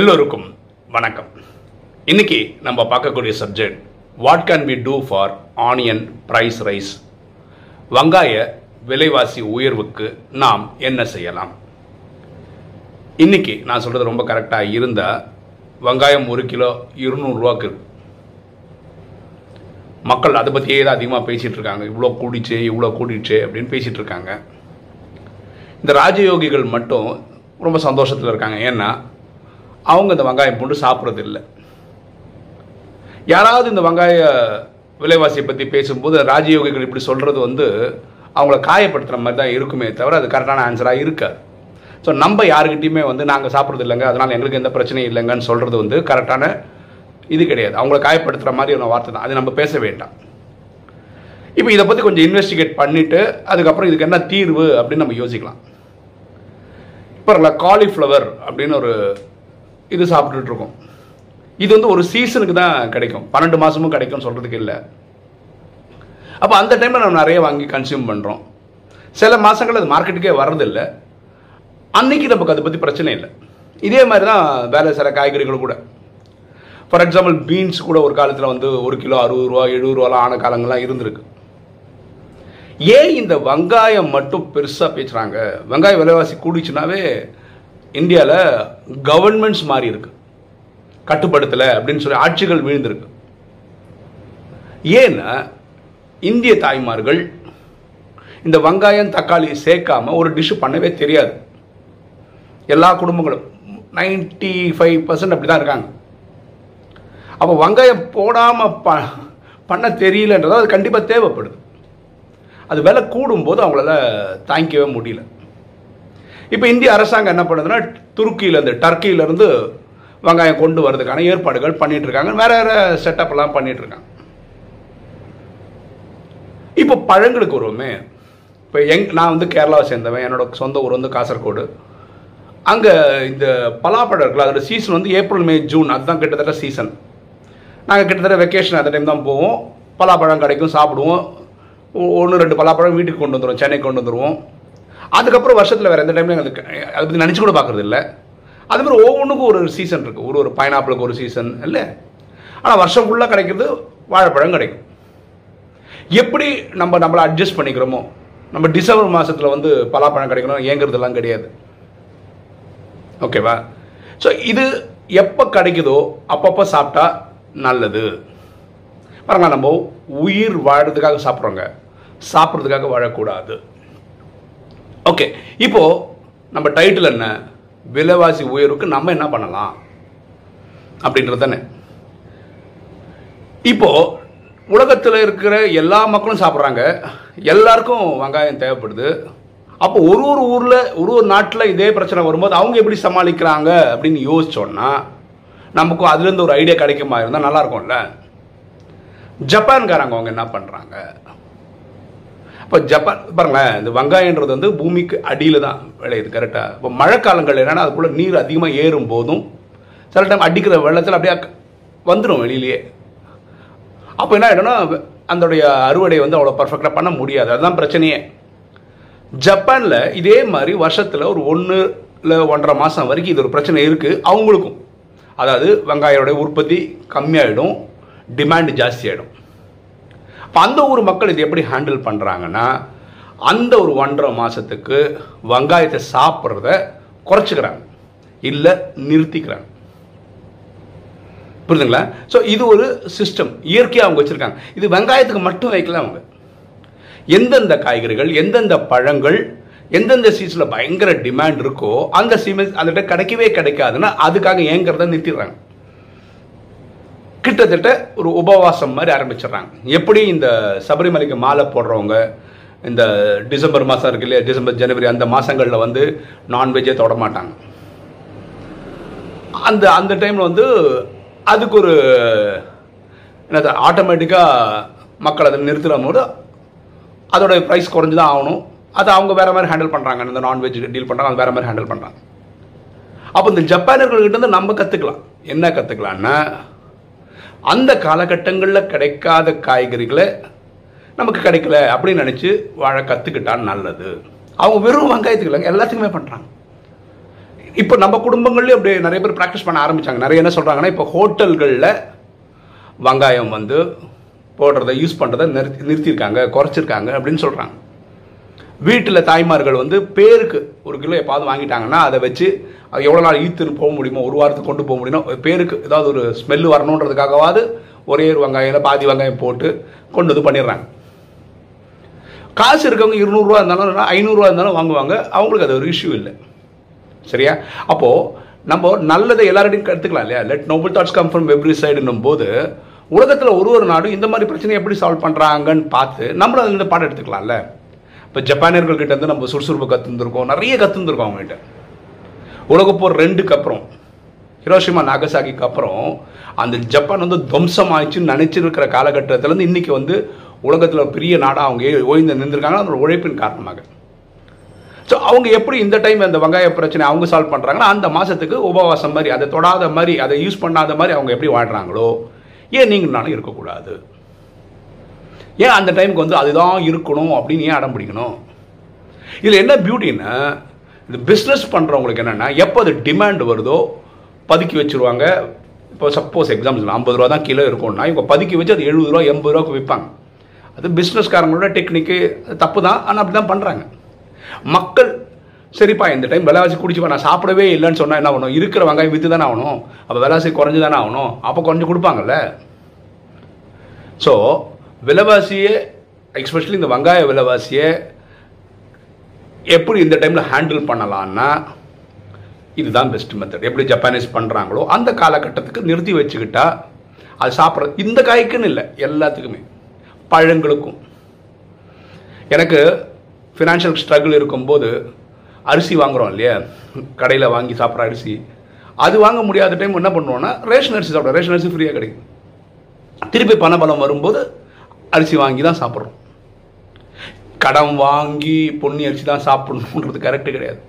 எல்லோருக்கும் வணக்கம். இன்னைக்கு நம்ம பார்க்கக்கூடிய subject what can we do for onion price rise வெங்காய விலைவாசி உயர்வுக்கு நாம் என்ன செய்யலாம்? இன்னைக்கு நான் சொல்றது ரொம்ப கரெக்டாக இருந்தால் வெங்காயம் ஒரு கிலோ இருநூறுவாக்கு மக்கள் அதை பற்றியே தான் அதிகமாக பேசிகிட்டு இருக்காங்க. இவ்வளோ கூடிச்சு இவ்வளோ கூடிச்சு அப்படின்னு பேசிகிட்டு இருக்காங்க. இந்த ராஜயோகிகள் மட்டும் ரொம்ப சந்தோஷத்தில் இருக்காங்க. ஏன்னா அவங்க இந்த வெங்காயம் பூண்டு சாப்பிட்றது இல்லை யாராவது இந்த வெங்காய விலைவாசியை பற்றி பேசும்போது ராஜயோகிகள் இப்படி சொல்கிறது வந்து அவங்கள காயப்படுத்துகிற மாதிரி தான் இருக்குமே தவிர அது கரெக்டான ஆன்சராக இருக்காது. ஸோ நம்ம யாருக்கிட்டையுமே வந்து நாங்கள் சாப்பிட்றது இல்லைங்க அதனால் எங்களுக்கு எந்த பிரச்சனையும் இல்லைங்கன்னு சொல்கிறது வந்து கரெக்டான இது கிடையாது. அவங்கள காயப்படுத்துகிற மாதிரி ஒரு வார்த்தை தான். அது நம்ம பேச வேண்டாம். இப்போ இதை பற்றி கொஞ்சம் இன்வெஸ்டிகேட் பண்ணிவிட்டு அதுக்கப்புறம் இதுக்கு என்ன தீர்வு அப்படின்னு நம்ம யோசிக்கலாம். இப்போ காலிஃப்ளவர் அப்படின்னு ஒரு இது சாப்பிட்டுட்டு இருக்கோம் இது வந்து ஒரு சீசனுக்கு தான் கிடைக்கும். பன்னெண்டு மாதமும் கிடைக்கும்னு சொல்கிறதுக்கு இல்லை. அப்போ அந்த டைமில் நம்ம நிறைய வாங்கி கன்சியூம் பண்ணுறோம் சில மாதங்கள் அது மார்க்கெட்டுக்கே வர்றதில்லை. அன்னைக்கு நமக்கு அதை பற்றி பிரச்சனை இல்லை. இதே மாதிரி தான் வேலை சில காய்கறிகள் கூட. ஃபார் எக்ஸாம்பிள் பீன்ஸ் கூட ஒரு காலத்தில் வந்து ஒரு கிலோ அறுபது ரூபா எழுபது ரூபாலாம் ஆன காலங்கள்லாம் இருந்திருக்கு. ஏன் இந்த வெங்காயம் மட்டும் பெருசாக பேசுகிறாங்க வெங்காய விலைவாசி கூடிச்சுனாவே இந்தியாவில் கவர்மெண்ட்ஸ் மாறி இருக்கு. கட்டுப்படுத்தலை அப்படின்னு சொல்லி ஆட்சிகள் விழுந்திருக்கு. ஏன்னா இந்திய தாய்மார்கள் இந்த வெங்காயம் தக்காளி சேர்க்காம ஒரு டிஷ்ஷு பண்ணவே தெரியாது. எல்லா குடும்பங்களும் நைன்டி ஃபைவ் பர்சன்ட் அப்படி தான் இருக்காங்க. அப்போ வெங்காயம் போடாமல் ப பண்ண தெரியலன்றது அது கண்டிப்பாக தேவைப்படுது. அது விலை கூடும்போது அவங்களால தாங்கிக்கவே முடியல. இப்போ இந்திய அரசாங்கம் என்ன பண்ணுதுன்னா துருக்கியிலேருந்து டர்க்கியிலேருந்து வெங்காயம் கொண்டு வரதுக்கான ஏற்பாடுகள் பண்ணிட்டு இருக்காங்க. வேற வேற செட்டப் எல்லாம் பண்ணிட்டு இருக்காங்க. இப்போ பழங்களுக்கு வருவோமே. இப்போ எங் நான் வந்து கேரளாவை சேர்ந்தவன். என்னோட சொந்த ஊர் வந்து காசர்கோடு. அங்கே இந்த பலாப்பழம் இருக்குல்ல அதோட சீசன் வந்து ஏப்ரல் மே ஜூன். அதுதான் கிட்டத்தட்ட சீசன் நாங்கள் கிட்டத்தட்ட வெக்கேஷன் அந்த டைம் தான் போவோம். பலாப்பழம் கிடைக்கும் சாப்பிடுவோம். ஒன்று ரெண்டு பலாப்பழம் வீட்டுக்கு கொண்டு வந்துடுவோம் சென்னைக்கு கொண்டு வந்துடுவோம் அதுக்கப்புறம் வருஷத்தில் வேறு எந்த டைமில் எங்களுக்கு அதை பற்றி நினச்சி கூட பார்க்குறது இல்லை. அது மாதிரி ஒவ்வொன்றுக்கும் ஒரு சீசன் இருக்குது ஒரு ஒரு பைனாப்பிளுக்கு ஒரு சீசன் இல்லை. ஆனால் வருஷம் ஃபுல்லாக கிடைக்கிறது வாழைப்பழம் கிடைக்கும். எப்படி நம்ம நம்மளை அட்ஜஸ்ட் பண்ணிக்கிறோமோ நம்ம டிசம்பர் மாதத்தில் வந்து பலாப்பழம் கிடைக்கணும் ஏங்கிறதுலாம் கிடையாது. ஓகேவா? ஸோ இது எப்போ கிடைக்குதோ அப்பப்போ சாப்பிட்டா நல்லது. பாருங்க நம்ம உயிர் வாழறதுக்காக சாப்பிட்றோங்க. சாப்பிட்றதுக்காக வாழக்கூடாது. ஓகே இப்போ நம்ம டைட்டில் என்ன? விலைவாசி உயர்வுக்கு நம்ம என்ன பண்ணலாம்? அப்படின்றது தானே. இப்போ உலகத்தில் இருக்கிற எல்லா மக்களும் சாப்பிட்றாங்க. எல்லாருக்கும் வெங்காயம் தேவைப்படுது. அப்போ ஒரு ஒரு ஊரில் ஒரு ஒரு நாட்டில் இதே பிரச்சனை வரும்போது அவங்க எப்படி சமாளிக்கிறாங்க அப்படின்னு யோசிச்சோன்னா நமக்கும் அதுலேருந்து ஒரு ஐடியா கிடைக்குமா இருந்தால் நல்லா இருக்கும்ல. ஜப்பான்காரங்க அவங்க என்ன பண்ணுறாங்க இப்போ ஜப்பான் பாருங்களேன் இந்த வெங்காயன்றது வந்து பூமிக்கு அடியில் தான் விளையுது கரெக்டாக இப்போ மழைக்காலங்கள் என்னென்னா அதுக்குள்ளே நீர் அதிகமாக ஏறும் போதும் சில டைம் அடிக்கிற வெள்ளத்தில் அப்படியே வந்துடும் வெளியிலேயே. அப்போ என்ன ஆகிடும்னா அதோடைய அறுவடை வந்து அவ்வளோ பர்ஃபெக்டாக பண்ண முடியாது. அதுதான் பிரச்சனையே. ஜப்பானில் இதே மாதிரி வருஷத்தில் ஒரு ஒன்று இல்லை ஒன்றரை மாதம் வரைக்கும் இது ஒரு பிரச்சனை இருக்குது அவங்களுக்கும். அதாவது வெங்காயோடைய உற்பத்தி கம்மியாயிடும் டிமாண்ட் ஜாஸ்தி இப்போ அப்போ அந்த ஊர் மக்கள் இது எப்படி ஹேண்டில் பண்ணுறாங்கன்னா அந்த ஒரு ஒன்றரை மாதத்துக்கு வெங்காயத்தை சாப்பிட்றத குறைச்சிக்கிறாங்க. இல்லை நிறுத்திக்கிறாங்க. புரியுதுங்களா? ஸோ இது ஒரு சிஸ்டம் இயற்கையாக அவங்க வச்சுருக்காங்க. இது வெங்காயத்துக்கு மட்டும் வைக்கல அவங்க. எந்தெந்த காய்கறிகள் எந்தெந்த பழங்கள் எந்தெந்த சீசனில் பயங்கர டிமாண்ட் இருக்கோ அந்த சீமன் அந்த கிடைக்கவே கிடைக்காதுன்னா அதுக்காக ஏங்கிறத நிறுத்திடுறாங்க. கிட்டத்தட்ட ஒரு உபவாசம் மாதிரி ஆரம்பிச்சிடுறாங்க. எப்படி இந்த சபரிமலைக்கு மாலை போடுறவங்க இந்த டிசம்பர் மாதம் இருக்கு இல்லையா டிசம்பர் ஜனவரி அந்த மாதங்களில் வந்து நான்வெஜ்ஜே தொட மாட்டாங்க. அந்த அந்த டைமில் வந்து அதுக்கு ஒரு என்னது ஆட்டோமேட்டிக்காக மக்கள் அதை நிறுத்துகிற போது அதோட ப்ரைஸ் குறைஞ்சி தான் ஆகணும். அதை அவங்க வேறு மாதிரி ஹேண்டில் பண்ணுறாங்க இந்த நான்வெஜ் டீல் பண்ணுறாங்க அது வேறு மாதிரி ஹேண்டில் பண்ணுறாங்க அப்போ இந்த ஜப்பானியர்கள்கிட்ட இருந்து நம்ம கற்றுக்கலாம் என்ன கற்றுக்கலான்னா அந்த காலகட்டங்களில் கிடைக்காத காய்கறிகளை நமக்கு கிடைக்கல அப்படின்னு நினச்சி வாழ கற்றுக்கிட்டா நல்லது. அவங்க வெறும் வெங்காயத்துக்கு இல்லைங்க எல்லாத்துக்குமே பண்ணுறாங்க இப்போ நம்ம குடும்பங்கள்லேயும் அப்படியே நிறைய பேர் ப்ராக்டிஸ் பண்ண ஆரம்பித்தாங்க நிறைய என்ன சொல்கிறாங்கன்னா இப்போ ஹோட்டல்களில் வெங்காயம் வந்து போடுறத யூஸ் பண்ணுறதை நிறுத்தி நிறுத்தியிருக்காங்க குறைச்சிருக்காங்க அப்படின்னு சொல்கிறாங்க வீட்டில் தாய்மார்கள் வந்து பேருக்கு ஒரு கிலோ எப்பாவது வாங்கிட்டாங்கன்னா அதை வச்சு அது எவ்வளோ நாள் ஈத்துன்னு போக முடியுமோ ஒரு வாரத்துக்கு கொண்டு போக முடியுமோ பேருக்கு ஏதாவது ஒரு ஸ்மெல்லு வரணுன்றதுக்காகவாது ஒரே ஒரு வெங்காயம் பாதி வெங்காயம் போட்டு கொண்டு இது பண்ணிடுறாங்க. காசு இருக்கவங்க இருநூறுவா இருந்தாலும் ஐநூறுரூவா இருந்தாலும் வாங்குவாங்க. அவங்களுக்கு அது ஒரு இஷ்யூ இல்லை. சரியா? அப்போது நம்ம நல்லதை எல்லார்டையும் கற்றுக்கலாம் இல்லையா? Let noble thoughts come from every சைடுன்னும் போது உலகத்தில் ஒரு ஒரு நாடும் இந்த மாதிரி பிரச்சனையை எப்படி சால்வ் பண்ணுறாங்கன்னு பார்த்து நம்மளும் அதில் பாடம் எடுத்துக்கலாம்ல. இப்போ ஜப்பானியர்கள் கிட்ட இருந்து நம்ம சுறுசுறுப்பு கற்றுந்துருக்கோம் நிறைய கற்றுந்துருக்கோம் அவங்ககிட்ட. உலகப்போர் ரெண்டுக்கு அப்புறம் ஹிரோஷிமா நாகசாகிக்கு அப்புறம் அந்த ஜப்பான் வந்து துவம்சம் ஆயிடுச்சுன்னு நினைச்சிருக்கிற காலகட்டத்திலேருந்து இன்னைக்கு வந்து உலகத்தில் பெரிய நாடாக அவங்க ஓய்ந்து நின்றுருக்காங்க. அதோட உழைப்பின் காரணமாக. ஸோ அவங்க எப்படி இந்த டைம் அந்த வெங்காய பிரச்சனை அவங்க சால்வ் பண்ணுறாங்கன்னா அந்த மாதத்துக்கு உபவாசம் மாதிரி அதை தொடாத மாதிரி அதை யூஸ் பண்ணாத மாதிரி அவங்க எப்படி வாழ்கிறாங்களோ ஏன் நீங்கள் நானும் இருக்கக்கூடாது. ஏன் அந்த டைமுக்கு வந்து அதுதான் இருக்கணும் அப்படின்னு ஏன் அடம் பிடிக்கணும்? இதில் என்ன பியூட்டின்னா இந்த பிஸ்னஸ் பண்ணுறவங்களுக்கு என்னென்னா எப்போ அது டிமாண்ட் வருதோ பதுக்கி வச்சுருவாங்க. இப்போ சப்போஸ் எக்ஸாம்பிள் ஐம்பது ரூபா தான் கிலோ இருக்கும்னா இவங்க பதுக்கி வச்சு அது எழுபது ரூபா எண்பது ரூபாய்க்கு விற்பாங்க அது பிஸ்னஸ்காரங்களோட டெக்னிக்கு தப்பு தான் ஆனால் அப்படி தான் பண்ணுறாங்க மக்கள் சரிப்பா இந்த டைம் விலைவாசி குடிச்சுப்பா நான் சாப்பிடவே இல்லைன்னு சொன்னால் என்ன ஆகணும்? இருக்கிற வெங்காயம் விற்று தானே ஆகணும்? அப்போ விலைவாசி குறைஞ்சு தானே ஆகணும்? அப்போ கொஞ்சம் கொடுப்பாங்கல்ல. ஸோ விலைவாசியே எக்ஸ்பெஷலி இந்த வெங்காய விலைவாசியை எப்படி இந்த டைமில் ஹேண்டில் பண்ணலான்னா இதுதான் பெஸ்ட் மெத்தட் எப்படி ஜப்பானீஸ் பண்ணுறாங்களோ அந்த காலகட்டத்துக்கு நிறுத்தி வச்சுக்கிட்டா அது சாப்பிட்றது இந்த காய்க்குன்னு இல்லை எல்லாத்துக்குமே. பழங்களுக்கும். எனக்கு ஃபினான்ஷியல் ஸ்ட்ரகிள் இருக்கும்போது அரிசி வாங்குகிறோம் இல்லையா? கடையில் வாங்கி சாப்பிட்ற அரிசி. அது வாங்க முடியாத டைம் என்ன பண்ணுவோம்னா ரேஷன் அரிசி சாப்பிட்றோம் ரேஷன் அரிசி ஃப்ரீயாக கிடைக்கும். திருப்பி பணபலம் வரும்போது அரிசி வாங்கி தான் சாப்பிட்றோம். கடன் வாங்கி பொன்னி அரிசி தான் சாப்பிடணுன்றது கரெக்டு கிடையாது.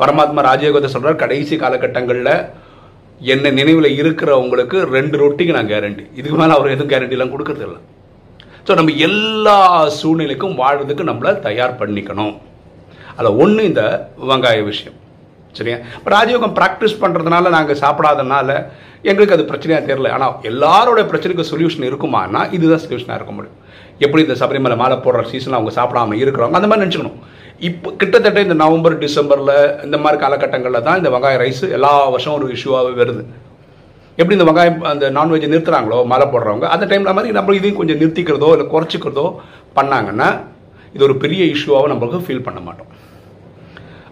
பரமாத்மா ராஜயோகத்தை சொல்கிறார் கடைசி காலகட்டங்களில் என்ன நினைவில் இருக்கிறவங்களுக்கு ரெண்டு ரொட்டிக்கு நான் கேரண்டி இதுக்கு மேலே அவர் எதுவும் கேரண்டிலாம் கொடுக்கறது இல்லை. ஸோ நம்ம எல்லா சூழ்நிலைக்கும் வாழ்கிறதுக்கு நம்மளை தயார் பண்ணிக்கணும். அதில் ஒன்று இந்த வெங்காய விஷயம். சரியா? இப்போ ராஜயோகம் ப்ராக்டிஸ் பண்ணுறதுனால நாங்கள் சாப்பிடாதனால எங்களுக்கு அது பிரச்சனையாக தெரியல. ஆனால் எல்லாரோட பிரச்சனைக்கு சொல்யூஷன் இருக்குமானா இதுதான் சொல்யூஷனாக இருக்க முடியும். எப்படி இந்த சபரிமலை மாலை போடுற சீசனில் அவங்க சாப்பிடாம இருக்கிறவங்க அந்த மாதிரி நினச்சிக்கணும். இப்போ கிட்டத்தட்ட இந்த நவம்பர் டிசம்பரில் இந்த மாதிரி காலகட்டங்களில் தான் இந்த வெங்காய ரைஸ் எல்லா வருஷம் ஒரு இஷ்யூவாகவே வருது. எப்படி இந்த வெங்காயம் அந்த நான்வெஜ் நிறுத்துறாங்களோ மழை போடுறவங்க அந்த டைமில் மாதிரி நம்ம இதையும் கொஞ்சம் நிறுத்திக்கிறதோ இல்லை குறைச்சிக்கிறதோ பண்ணாங்கன்னா இது ஒரு பெரிய இஷ்யூவாக நம்மளுக்கு ஃபீல் பண்ண மாட்டோம்.